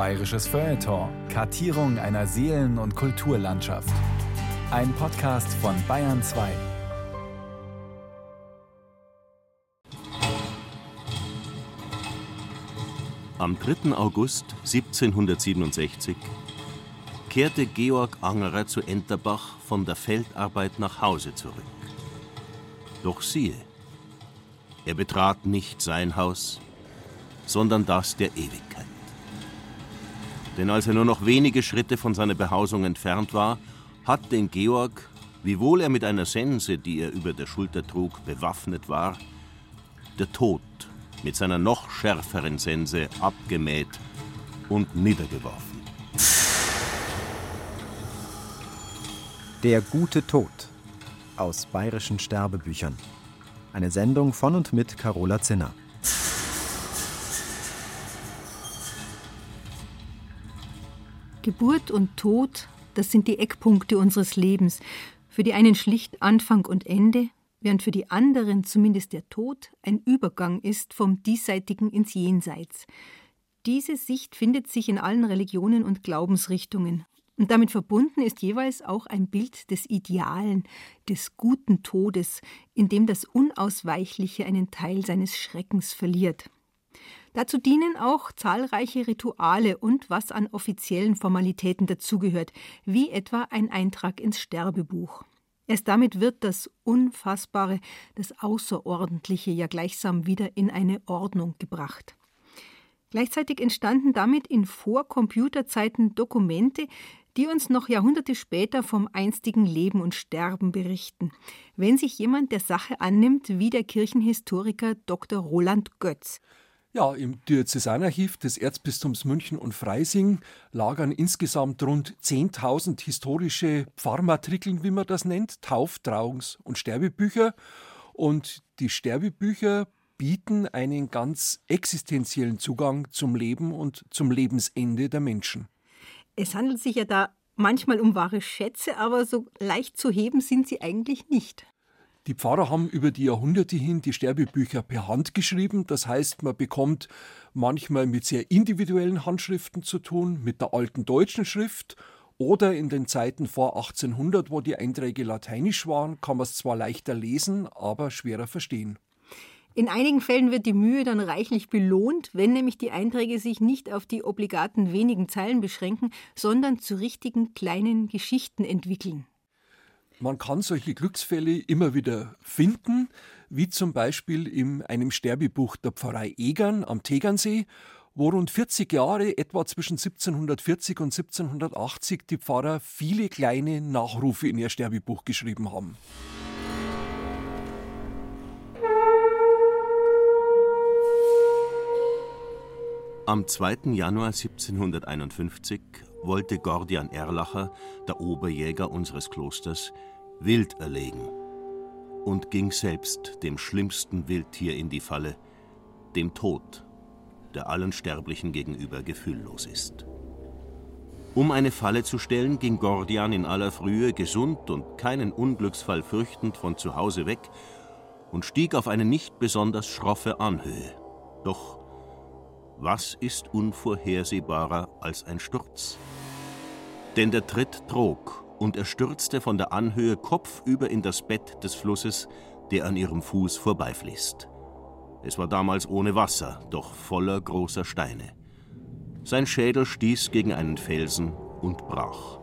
Bayerisches Feuilleton. Kartierung einer Seelen- und Kulturlandschaft. Ein Podcast von Bayern 2. Am 3. August 1767 kehrte Georg Angerer zu Enterbach von der Feldarbeit nach Hause zurück. Doch siehe, er betrat nicht sein Haus, sondern das der Ewigkeit. Denn als er nur noch wenige Schritte von seiner Behausung entfernt war, hat den Georg, wiewohl er mit einer Sense, die er über der Schulter trug, bewaffnet war, der Tod mit seiner noch schärferen Sense abgemäht und niedergeworfen. Der gute Tod aus bayerischen Sterbebüchern. Eine Sendung von und mit Carola Zinner. Geburt und Tod, das sind die Eckpunkte unseres Lebens. Für die einen schlicht Anfang und Ende, während für die anderen zumindest der Tod ein Übergang ist vom Diesseitigen ins Jenseits. Diese Sicht findet sich in allen Religionen und Glaubensrichtungen. Und damit verbunden ist jeweils auch ein Bild des Idealen, des guten Todes, in dem das Unausweichliche einen Teil seines Schreckens verliert. Dazu dienen auch zahlreiche Rituale und was an offiziellen Formalitäten dazugehört, wie etwa ein Eintrag ins Sterbebuch. Erst damit wird das Unfassbare, das Außerordentliche ja gleichsam wieder in eine Ordnung gebracht. Gleichzeitig entstanden damit in Vorcomputerzeiten Dokumente, die uns noch Jahrhunderte später vom einstigen Leben und Sterben berichten, wenn sich jemand der Sache annimmt, wie der Kirchenhistoriker Dr. Roland Götz. Ja, im Diözesanarchiv des Erzbistums München und Freising lagern insgesamt rund 10.000 historische Pfarrmatrikeln, wie man das nennt, Tauf-, Trauungs- und Sterbebücher. Und die Sterbebücher bieten einen ganz existenziellen Zugang zum Leben und zum Lebensende der Menschen. Es handelt sich ja da manchmal um wahre Schätze, aber so leicht zu heben sind sie eigentlich nicht. Die Pfarrer haben über die Jahrhunderte hin die Sterbebücher per Hand geschrieben. Das heißt, man bekommt manchmal mit sehr individuellen Handschriften zu tun, mit der alten deutschen Schrift oder in den Zeiten vor 1800, wo die Einträge lateinisch waren, kann man es zwar leichter lesen, aber schwerer verstehen. In einigen Fällen wird die Mühe dann reichlich belohnt, wenn nämlich die Einträge sich nicht auf die obligaten wenigen Zeilen beschränken, sondern zu richtigen kleinen Geschichten entwickeln. Man kann solche Glücksfälle immer wieder finden, wie zum Beispiel in einem Sterbebuch der Pfarrei Egern am Tegernsee, wo rund 40 Jahre, etwa zwischen 1740 und 1780, die Pfarrer viele kleine Nachrufe in ihr Sterbebuch geschrieben haben. Am 2. Januar 1751 wollte Gordian Erlacher, der Oberjäger unseres Klosters, Wild erlegen und ging selbst dem schlimmsten Wildtier in die Falle, dem Tod, der allen Sterblichen gegenüber gefühllos ist. Um eine Falle zu stellen, ging Gordian in aller Frühe gesund und keinen Unglücksfall fürchtend von zu Hause weg und stieg auf eine nicht besonders schroffe Anhöhe. Doch was ist unvorhersehbarer als ein Sturz? Denn der Tritt trug und er stürzte von der Anhöhe kopfüber in das Bett des Flusses, der an ihrem Fuß vorbeifließt. Es war damals ohne Wasser, doch voller großer Steine. Sein Schädel stieß gegen einen Felsen und brach.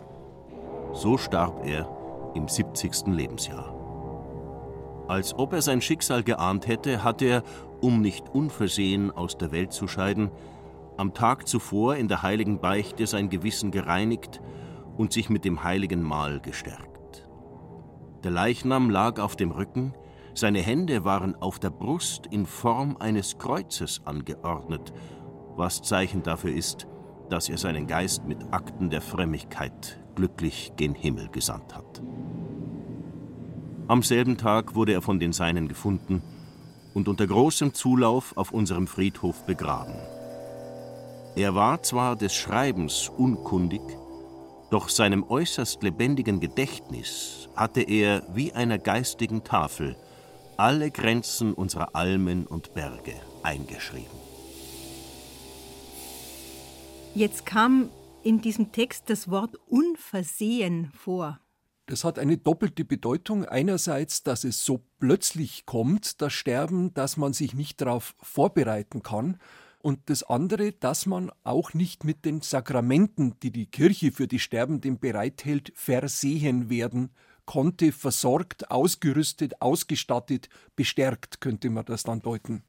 So starb er im 70. Lebensjahr. Als ob er sein Schicksal geahnt hätte, hat er, um nicht unversehen aus der Welt zu scheiden, am Tag zuvor in der heiligen Beichte sein Gewissen gereinigt und sich mit dem heiligen Mahl gestärkt. Der Leichnam lag auf dem Rücken, seine Hände waren auf der Brust in Form eines Kreuzes angeordnet, was Zeichen dafür ist, dass er seinen Geist mit Akten der Frömmigkeit glücklich gen Himmel gesandt hat. Am selben Tag wurde er von den Seinen gefunden und unter großem Zulauf auf unserem Friedhof begraben. Er war zwar des Schreibens unkundig, doch seinem äußerst lebendigen Gedächtnis hatte er wie einer geistigen Tafel alle Grenzen unserer Almen und Berge eingeschrieben. Jetzt kam in diesem Text das Wort unversehen vor. Das hat eine doppelte Bedeutung. Einerseits, dass es so plötzlich kommt, das Sterben, dass man sich nicht darauf vorbereiten kann. Und das andere, dass man auch nicht mit den Sakramenten, die die Kirche für die Sterbenden bereithält, versehen werden konnte, versorgt, ausgerüstet, ausgestattet, bestärkt, könnte man das dann deuten.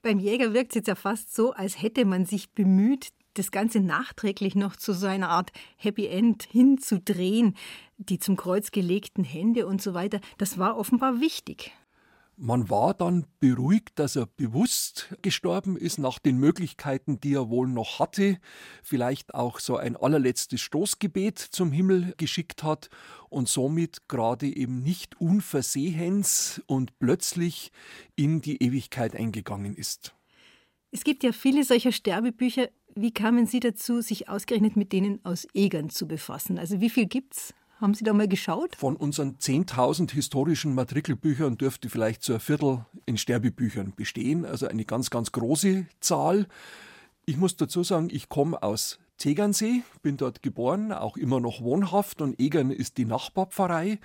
Beim Jäger wirkt es jetzt ja fast so, als hätte man sich bemüht, das Ganze nachträglich noch zu so einer Art Happy End hinzudrehen, die zum Kreuz gelegten Hände und so weiter, das war offenbar wichtig. Man war dann beruhigt, dass er bewusst gestorben ist nach den Möglichkeiten, die er wohl noch hatte, vielleicht auch so ein allerletztes Stoßgebet zum Himmel geschickt hat und somit gerade eben nicht unversehens und plötzlich in die Ewigkeit eingegangen ist. Es gibt ja viele solcher Sterbebücher, wie kamen Sie dazu, sich ausgerechnet mit denen aus Egern zu befassen? Also wie viel gibt's? Haben Sie da mal geschaut? Von unseren 10.000 historischen Matrikelbüchern dürfte vielleicht so ein Viertel in Sterbebüchern bestehen, also eine ganz, ganz große Zahl. Ich muss dazu sagen, ich komme aus Tegernsee, bin dort geboren, auch immer noch wohnhaft und Egern ist die Nachbarpfarrei.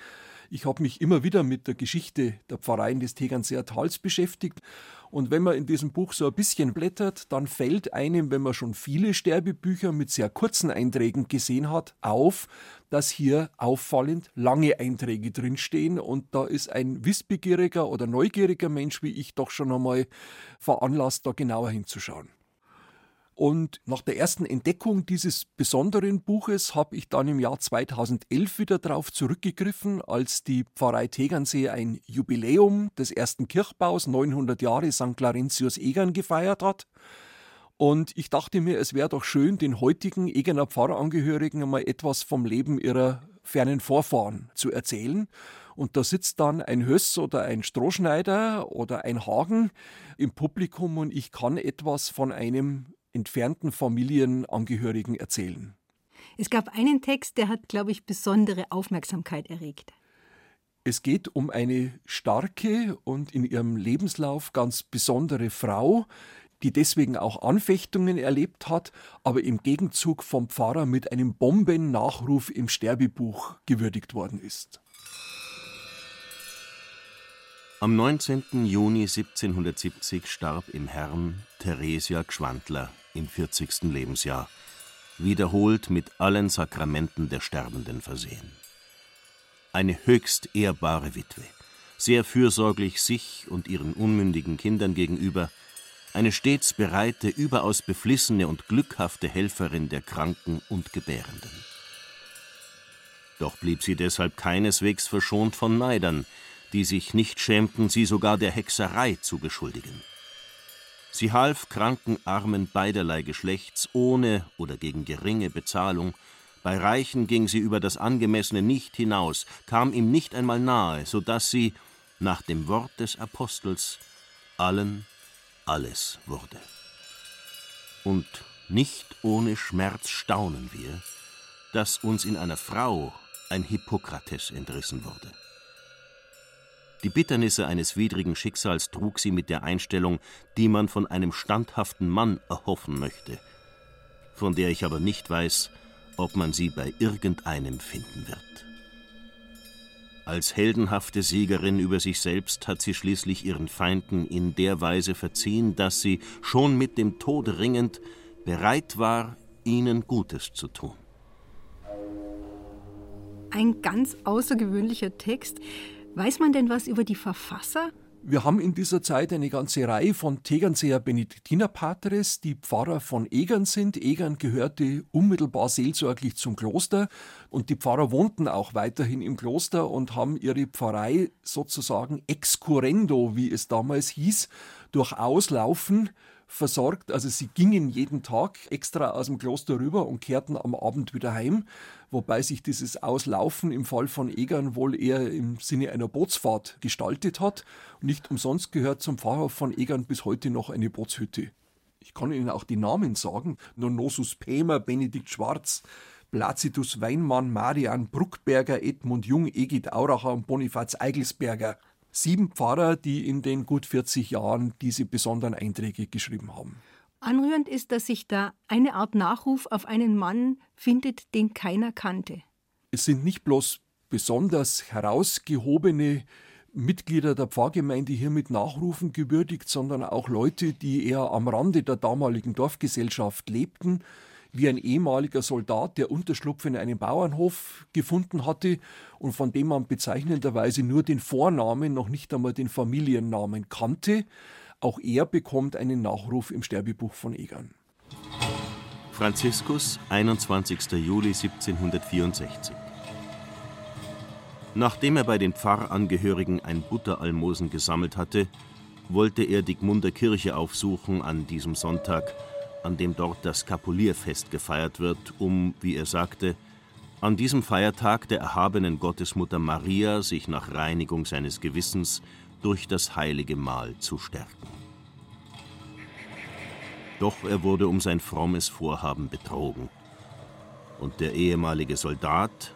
Ich habe mich immer wieder mit der Geschichte der Pfarreien des Tegernseer Tals beschäftigt. Und wenn man in diesem Buch so ein bisschen blättert, dann fällt einem, wenn man schon viele Sterbebücher mit sehr kurzen Einträgen gesehen hat, auf, dass hier auffallend lange Einträge drinstehen. Und da ist ein wissbegieriger oder neugieriger Mensch wie ich doch schon einmal veranlasst, da genauer hinzuschauen. Und nach der ersten Entdeckung dieses besonderen Buches habe ich dann im Jahr 2011 wieder darauf zurückgegriffen, als die Pfarrei Tegernsee ein Jubiläum des ersten Kirchbaus, 900 Jahre St. Laurentius Egern, gefeiert hat. Und ich dachte mir, es wäre doch schön, den heutigen Egerner Pfarrerangehörigen einmal etwas vom Leben ihrer fernen Vorfahren zu erzählen. Und da sitzt dann ein Höss oder ein Strohschneider oder ein Hagen im Publikum und ich kann etwas von einem entfernten Familienangehörigen erzählen. Es gab einen Text, der hat, glaube ich, besondere Aufmerksamkeit erregt. Es geht um eine starke und in ihrem Lebenslauf ganz besondere Frau, die deswegen auch Anfechtungen erlebt hat, aber im Gegenzug vom Pfarrer mit einem Bombennachruf im Sterbebuch gewürdigt worden ist. Am 19. Juni 1770 starb im Herrn Theresia Gschwandler im 40. Lebensjahr, wiederholt mit allen Sakramenten der Sterbenden versehen. Eine höchst ehrbare Witwe, sehr fürsorglich sich und ihren unmündigen Kindern gegenüber, eine stets bereite, überaus beflissene und glückhafte Helferin der Kranken und Gebärenden. Doch blieb sie deshalb keineswegs verschont von Neidern, die sich nicht schämten, sie sogar der Hexerei zu beschuldigen. Sie half kranken Armen beiderlei Geschlechts ohne oder gegen geringe Bezahlung, bei Reichen ging sie über das Angemessene nicht hinaus, kam ihm nicht einmal nahe, so dass sie, nach dem Wort des Apostels, allen alles wurde. Und nicht ohne Schmerz staunen wir, dass uns in einer Frau ein Hippokrates entrissen wurde. Die Bitternisse eines widrigen Schicksals trug sie mit der Einstellung, die man von einem standhaften Mann erhoffen möchte, von der ich aber nicht weiß, ob man sie bei irgendeinem finden wird. Als heldenhafte Siegerin über sich selbst hat sie schließlich ihren Feinden in der Weise verziehen, dass sie, schon mit dem Tod ringend, bereit war, ihnen Gutes zu tun. Ein ganz außergewöhnlicher Text. Weiß man denn was über die Verfasser? Wir haben in dieser Zeit eine ganze Reihe von Tegernseer Benediktinerpatres, die Pfarrer von Egern sind. Egern gehörte unmittelbar seelsorglich zum Kloster und die Pfarrer wohnten auch weiterhin im Kloster und haben ihre Pfarrei sozusagen excurrendo, wie es damals hieß, durchaus laufen versorgt. Also sie gingen jeden Tag extra aus dem Kloster rüber und kehrten am Abend wieder heim, wobei sich dieses Auslaufen im Fall von Egern wohl eher im Sinne einer Bootsfahrt gestaltet hat. nicht umsonst gehört zum Pfarrhof von Egern bis heute noch eine Bootshütte. Ich kann Ihnen auch die Namen sagen. Nonosus Pemer, Benedikt Schwarz, Placidus Weinmann, Marian Bruckberger, Edmund Jung, Egid Auracher und Bonifaz Eigelsberger sieben Pfarrer, die in den gut 40 Jahren diese besonderen Einträge geschrieben haben. Anrührend ist, dass sich da eine Art Nachruf auf einen Mann findet, den keiner kannte. Es sind nicht bloß besonders herausgehobene Mitglieder der Pfarrgemeinde hier mit Nachrufen gewürdigt, sondern auch Leute, die eher am Rande der damaligen Dorfgesellschaft lebten, wie ein ehemaliger Soldat, der Unterschlupf in einem Bauernhof gefunden hatte und von dem man bezeichnenderweise nur den Vornamen, noch nicht einmal den Familiennamen kannte. Auch er bekommt einen Nachruf im Sterbebuch von Egern. Franziskus, 21. Juli 1764. Nachdem er bei den Pfarrangehörigen ein Butteralmosen gesammelt hatte, wollte er die Gmunder Kirche aufsuchen an diesem Sonntag, an dem dort das Kapulierfest gefeiert wird, um, wie er sagte, an diesem Feiertag der erhabenen Gottesmutter Maria sich nach Reinigung seines Gewissens durch das heilige Mahl zu stärken. Doch er wurde um sein frommes Vorhaben betrogen. Und der ehemalige Soldat,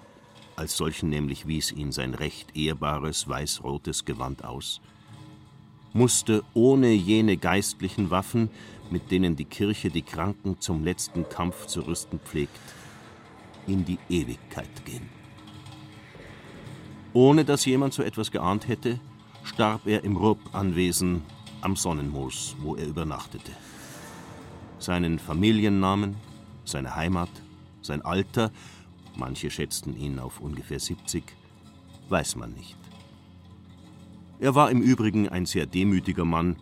als solchen nämlich wies ihn sein recht ehrbares weiß-rotes Gewand aus, musste ohne jene geistlichen Waffen, mit denen die Kirche die Kranken zum letzten Kampf zu rüsten pflegt, in die Ewigkeit gehen. Ohne dass jemand so etwas geahnt hätte, starb er im Rupp-Anwesen am Sonnenmoos, wo er übernachtete. Seinen Familiennamen, seine Heimat, sein Alter manche schätzten ihn auf ungefähr 70, weiß man nicht. Er war im Übrigen ein sehr demütiger Mann,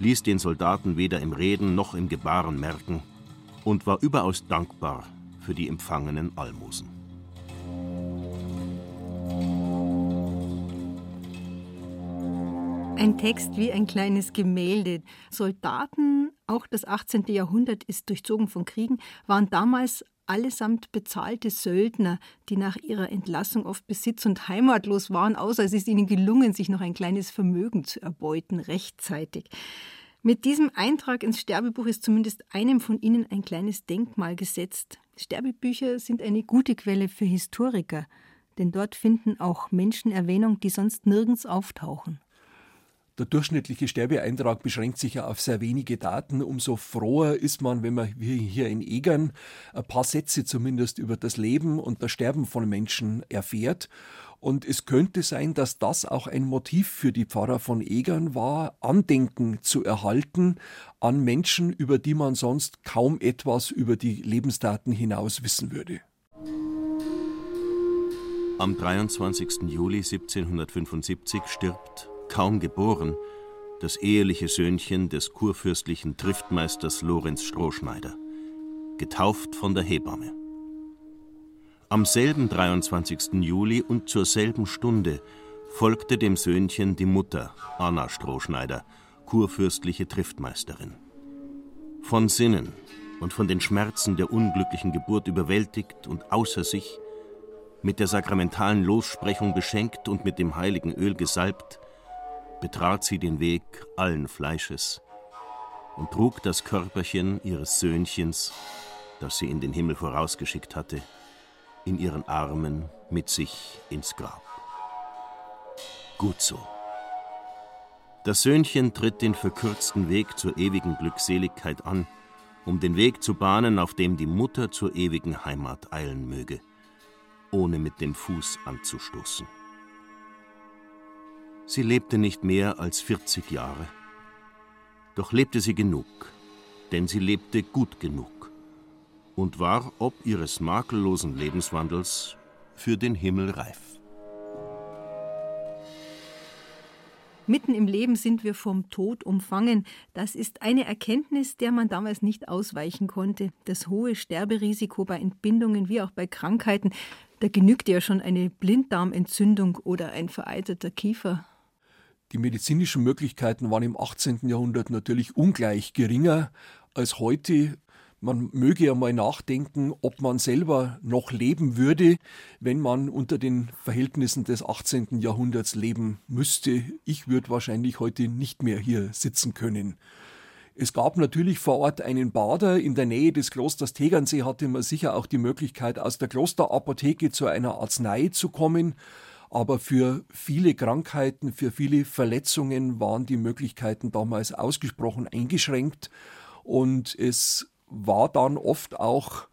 ließ den Soldaten weder im Reden noch im Gebaren merken und war überaus dankbar für die empfangenen Almosen. Ein Text wie ein kleines Gemälde. Soldaten, auch das 18. Jahrhundert ist durchzogen von Kriegen, waren damals allesamt bezahlte Söldner, die nach ihrer Entlassung oft besitz- und heimatlos waren, außer es ist ihnen gelungen, sich noch ein kleines Vermögen zu erbeuten, rechtzeitig. Mit diesem Eintrag ins Sterbebuch ist zumindest einem von ihnen ein kleines Denkmal gesetzt. Sterbebücher sind eine gute Quelle für Historiker, denn dort finden auch Menschen Erwähnung, die sonst nirgends auftauchen. Der durchschnittliche Sterbeeintrag beschränkt sich ja auf sehr wenige Daten. Umso froher ist man, wenn man hier in Egern ein paar Sätze zumindest über das Leben und das Sterben von Menschen erfährt. Und es könnte sein, dass das auch ein Motiv für die Pfarrer von Egern war, Andenken zu erhalten an Menschen, über die man sonst kaum etwas über die Lebensdaten hinaus wissen würde. Am 23. Juli 1775 stirbt kaum geboren, das eheliche Söhnchen des kurfürstlichen Triftmeisters Lorenz Strohschneider, getauft von der Hebamme. Am selben 23. Juli und zur selben Stunde folgte dem Söhnchen die Mutter, Anna Strohschneider, kurfürstliche Triftmeisterin. Von Sinnen und von den Schmerzen der unglücklichen Geburt überwältigt und außer sich, mit der sakramentalen Lossprechung beschenkt und mit dem heiligen Öl gesalbt, betrat sie den Weg allen Fleisches und trug das Körperchen ihres Söhnchens, das sie in den Himmel vorausgeschickt hatte, in ihren Armen mit sich ins Grab. Gut so. Das Söhnchen tritt den verkürzten Weg zur ewigen Glückseligkeit an, um den Weg zu bahnen, auf dem die Mutter zur ewigen Heimat eilen möge, ohne mit dem Fuß anzustoßen. Sie lebte nicht mehr als 40 Jahre. Doch lebte sie genug, denn sie lebte gut genug und war ob ihres makellosen Lebenswandels für den Himmel reif. Mitten im Leben sind wir vom Tod umfangen. Das ist eine Erkenntnis, der man damals nicht ausweichen konnte. Das hohe Sterberisiko bei Entbindungen wie auch bei Krankheiten, da genügt ja schon eine Blinddarmentzündung oder ein vereiterter Kiefer. Die medizinischen Möglichkeiten waren im 18. Jahrhundert natürlich ungleich geringer als heute. Man möge ja mal nachdenken, ob man selber noch leben würde, wenn man unter den Verhältnissen des 18. Jahrhunderts leben müsste. Ich würde wahrscheinlich heute nicht mehr hier sitzen können. Es gab natürlich vor Ort einen Bader. In der Nähe des Klosters Tegernsee hatte man sicher auch die Möglichkeit, aus der Klosterapotheke zu einer Arznei zu kommen. Aber für viele Krankheiten, für viele Verletzungen waren die Möglichkeiten damals ausgesprochen eingeschränkt. Und es war dann oft auch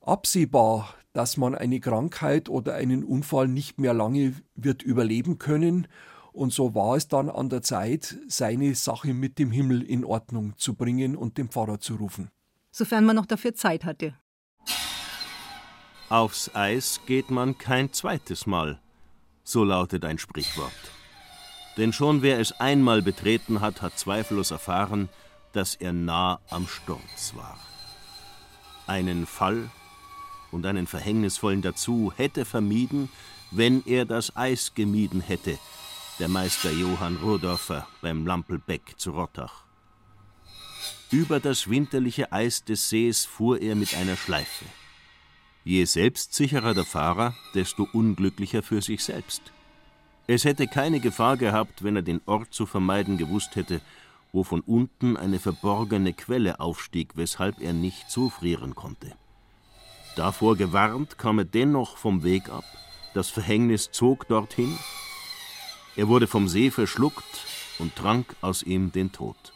absehbar, dass man eine Krankheit oder einen Unfall nicht mehr lange wird überleben können. Und so war es dann an der Zeit, seine Sache mit dem Himmel in Ordnung zu bringen und den Pfarrer zu rufen. Sofern man noch dafür Zeit hatte. Aufs Eis geht man kein zweites Mal, so lautet ein Sprichwort. Denn schon wer es einmal betreten hat, hat zweifellos erfahren, dass er nah am Sturz war. Einen Fall und einen verhängnisvollen dazu hätte vermieden, wenn er das Eis gemieden hätte, der Meister Johann Rudorfer beim Lampelbeck zu Rottach. Über das winterliche Eis des Sees fuhr er mit einer Schleife. Je selbstsicherer der Fahrer, desto unglücklicher für sich selbst. Es hätte keine Gefahr gehabt, wenn er den Ort zu vermeiden gewusst hätte, wo von unten eine verborgene Quelle aufstieg, weshalb er nicht zufrieren konnte. Davor gewarnt, kam er dennoch vom Weg ab. Das Verhängnis zog dorthin. Er wurde vom See verschluckt und trank aus ihm den Tod.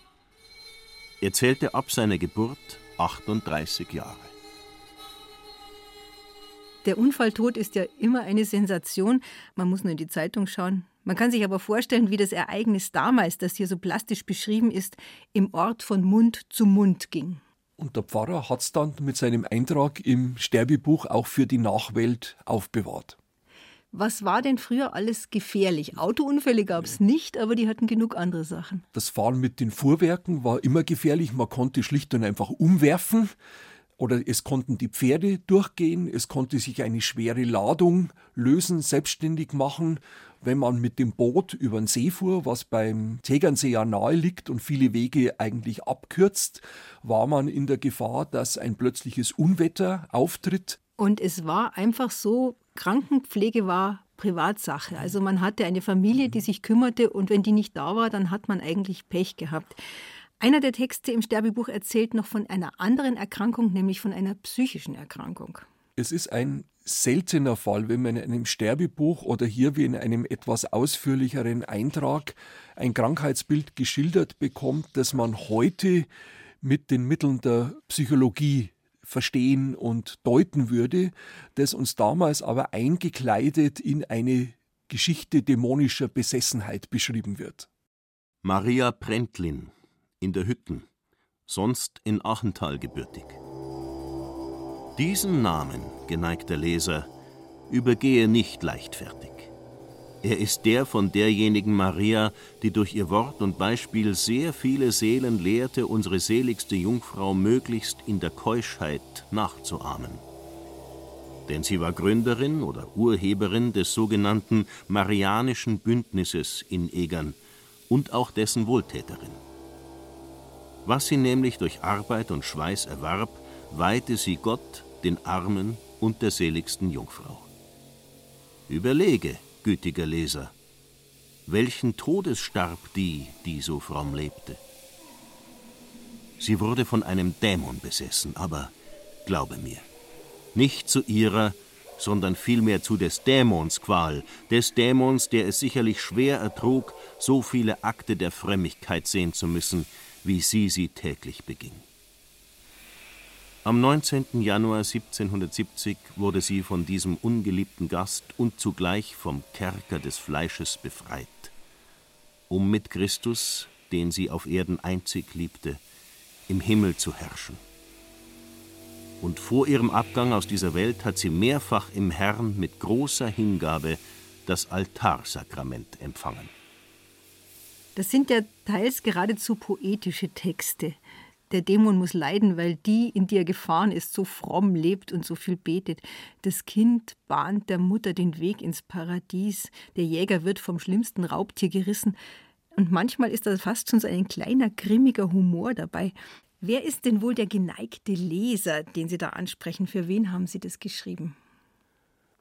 Er zählte ab seiner Geburt 38 Jahre. Der Unfalltod ist ja immer eine Sensation. Man muss nur in die Zeitung schauen. Man kann sich aber vorstellen, wie das Ereignis damals, das hier so plastisch beschrieben ist, im Ort von Mund zu Mund ging. Und der Pfarrer hat es dann mit seinem Eintrag im Sterbebuch auch für die Nachwelt aufbewahrt. Was war denn früher alles gefährlich? Autounfälle gab es nicht, aber die hatten genug andere Sachen. Das Fahren mit den Fuhrwerken war immer gefährlich. Man konnte schlicht und einfach umwerfen oder es konnten die Pferde durchgehen, es konnte sich eine schwere Ladung lösen, selbstständig machen wenn man mit dem Boot über den See fuhr, was beim Tegernsee ja nahe liegt und viele Wege eigentlich abkürzt, war man in der Gefahr, dass ein plötzliches Unwetter auftritt. Und es war einfach so, Krankenpflege war Privatsache. Also man hatte eine Familie, die sich kümmerte und wenn die nicht da war, dann hat man eigentlich Pech gehabt. Einer der Texte im Sterbebuch erzählt noch von einer anderen Erkrankung, nämlich von einer psychischen Erkrankung. Es ist ein seltener Fall, wenn man in einem Sterbebuch oder hier wie in einem etwas ausführlicheren Eintrag ein Krankheitsbild geschildert bekommt, das man heute mit den Mitteln der Psychologie verstehen und deuten würde, das uns damals aber eingekleidet in eine Geschichte dämonischer Besessenheit beschrieben wird. Maria Prentlin in der Hütten, sonst in Achental gebürtig. Diesen Namen, geneigter Leser, übergehe nicht leichtfertig. Er ist der von derjenigen Maria, die durch ihr Wort und Beispiel sehr viele Seelen lehrte, unsere seligste Jungfrau möglichst in der Keuschheit nachzuahmen. Denn sie war Gründerin oder Urheberin des sogenannten Marianischen Bündnisses in Egern und auch dessen Wohltäterin. Was sie nämlich durch Arbeit und Schweiß erwarb, weihte sie Gott den Armen und der seligsten Jungfrau. Überlege, gütiger Leser, welchen Todes starb die, die so fromm lebte? Sie wurde von einem Dämon besessen, aber glaube mir, nicht zu ihrer, sondern vielmehr zu des Dämons Qual, des Dämons, der es sicherlich schwer ertrug, so viele Akte der Frömmigkeit sehen zu müssen, wie sie sie täglich beging. Am 19. Januar 1770 wurde sie von diesem ungeliebten Gast und zugleich vom Kerker des Fleisches befreit, um mit Christus, den sie auf Erden einzig liebte, im Himmel zu herrschen. Und vor ihrem Abgang aus dieser Welt hat sie mehrfach im Herrn mit großer Hingabe das Altarsakrament empfangen. Das sind ja teils geradezu poetische Texte der Dämon muss leiden, weil die, in die er gefahren ist, so fromm lebt und so viel betet. Das Kind bahnt der Mutter den Weg ins Paradies. Der Jäger wird vom schlimmsten Raubtier gerissen. Und manchmal ist da fast schon so ein kleiner, grimmiger Humor dabei. Wer ist denn wohl der geneigte Leser, den Sie da ansprechen? Für wen haben Sie das geschrieben?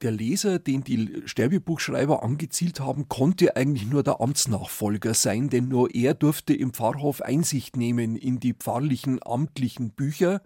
Der Leser, den die Sterbebuchschreiber angezielt haben, konnte eigentlich nur der Amtsnachfolger sein, denn nur er durfte im Pfarrhof Einsicht nehmen in die pfarrlichen amtlichen Bücher.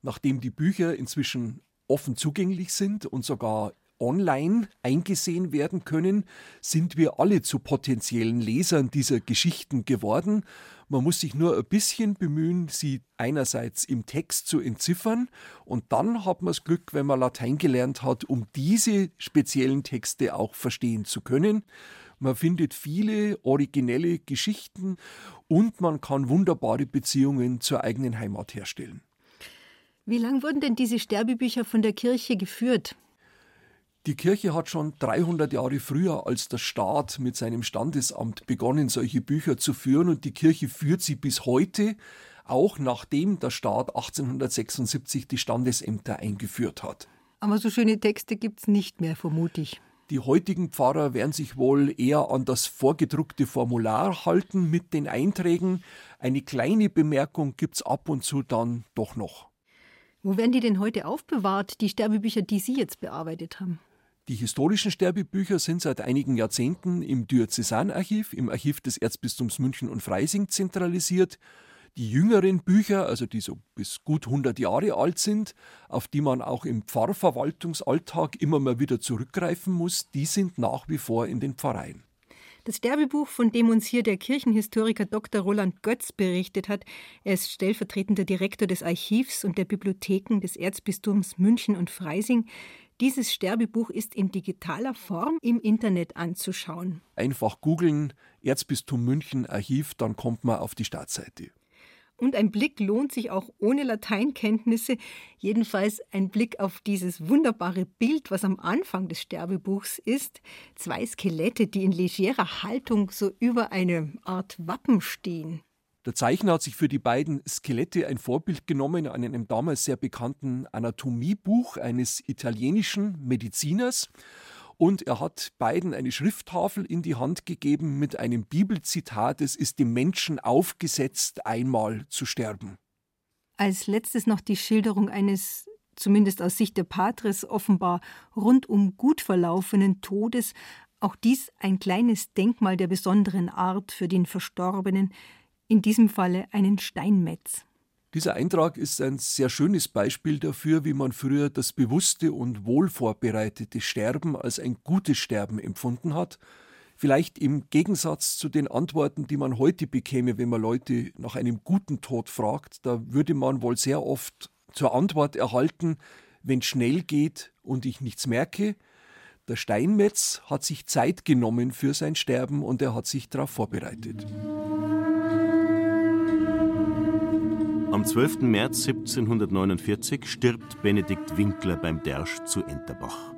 Nachdem die Bücher inzwischen offen zugänglich sind und sogar online eingesehen werden können, sind wir alle zu potenziellen Lesern dieser Geschichten geworden. Man muss sich nur ein bisschen bemühen, sie einerseits im Text zu entziffern und dann hat man das Glück, wenn man Latein gelernt hat, um diese speziellen Texte auch verstehen zu können. Man findet viele originelle Geschichten und man kann wunderbare Beziehungen zur eigenen Heimat herstellen. Wie lang wurden denn diese Sterbebücher von der Kirche geführt? Die Kirche hat schon 300 Jahre früher als der Staat mit seinem Standesamt begonnen, solche Bücher zu führen und die Kirche führt sie bis heute, auch nachdem der Staat 1876 die Standesämter eingeführt hat. Aber so schöne Texte gibt es nicht mehr, vermute ich. Die heutigen Pfarrer werden sich wohl eher an das vorgedruckte Formular halten mit den Einträgen. Eine kleine Bemerkung gibt es ab und zu dann doch noch. Wo werden die denn heute aufbewahrt, die Sterbebücher, die Sie jetzt bearbeitet haben? Die historischen Sterbebücher sind seit einigen Jahrzehnten im Diözesanarchiv, im Archiv des Erzbistums München und Freising zentralisiert. Die jüngeren Bücher, also die so bis gut 100 Jahre alt sind, auf die man auch im Pfarrverwaltungsalltag immer mal wieder zurückgreifen muss, die sind nach wie vor in den Pfarreien. Das Sterbebuch, von dem uns hier der Kirchenhistoriker Dr. Roland Götz berichtet hat, er ist stellvertretender Direktor des Archivs und der Bibliotheken des Erzbistums München und Freising. Dieses Sterbebuch ist in digitaler Form im Internet anzuschauen. Einfach googeln Erzbistum München Archiv, dann kommt man auf die Startseite. Und ein Blick lohnt sich auch ohne Lateinkenntnisse. Jedenfalls ein Blick auf dieses wunderbare Bild, was am Anfang des Sterbebuchs ist. Zwei Skelette, die in legerer Haltung so über eine Art Wappen stehen. Der Zeichner hat sich für die beiden Skelette ein Vorbild genommen an einem damals sehr bekannten Anatomiebuch eines italienischen Mediziners und er hat beiden eine Schrifttafel in die Hand gegeben mit einem Bibelzitat, es ist dem Menschen aufgesetzt, einmal zu sterben. Als letztes noch die Schilderung eines, zumindest aus Sicht der Patres, offenbar rundum gut verlaufenen Todes, auch dies ein kleines Denkmal der besonderen Art für den Verstorbenen, in diesem Falle einen Steinmetz. Dieser Eintrag ist ein sehr schönes Beispiel dafür, wie man früher das bewusste und wohlvorbereitete Sterben als ein gutes Sterben empfunden hat. Vielleicht im Gegensatz zu den Antworten, die man heute bekäme, wenn man Leute nach einem guten Tod fragt. Da würde man wohl sehr oft zur Antwort erhalten, wenn schnell geht und ich nichts merke. Der Steinmetz hat sich Zeit genommen für sein Sterben und er hat sich darauf vorbereitet. Am 12. März 1749 stirbt Benedikt Winkler beim Dersch zu Enterbach.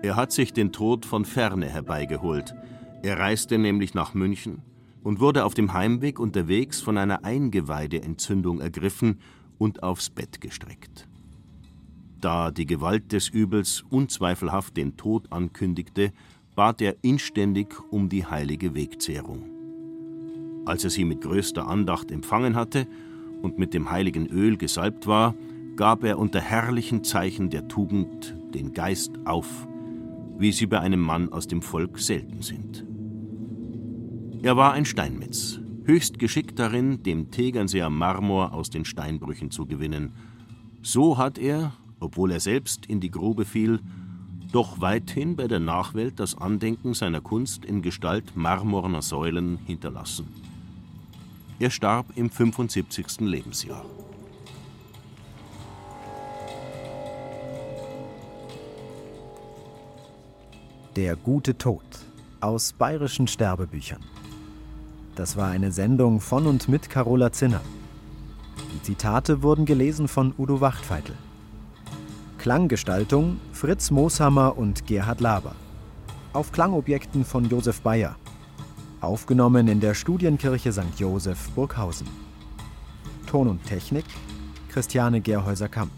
Er hat sich den Tod von ferne herbeigeholt. Er reiste nämlich nach München und wurde auf dem Heimweg unterwegs von einer Eingeweideentzündung ergriffen und aufs Bett gestreckt. Da die Gewalt des Übels unzweifelhaft den Tod ankündigte, bat er inständig um die heilige Wegzehrung. Als er sie mit größter Andacht empfangen hatte und mit dem heiligen Öl gesalbt war, gab er unter herrlichen Zeichen der Tugend den Geist auf, wie sie bei einem Mann aus dem Volk selten sind. Er war ein Steinmetz, höchst geschickt darin, dem Tegernseer Marmor aus den Steinbrüchen zu gewinnen. So hat er, obwohl er selbst in die Grube fiel, doch weithin bei der Nachwelt das Andenken seiner Kunst in Gestalt marmorner Säulen hinterlassen. Er starb im 75. Lebensjahr. Der gute Tod aus bayerischen Sterbebüchern. Das war eine Sendung von und mit Carola Zinner. Die Zitate wurden gelesen von Udo Wachtfeitel. Klanggestaltung Fritz Mooshammer und Gerhard Laber. Auf Klangobjekten von Josef Bayer. Aufgenommen in der Studienkirche St. Joseph Burghausen. Ton und Technik Christiane Gerhäuser-Kamp.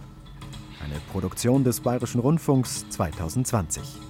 Eine Produktion des Bayerischen Rundfunks 2020.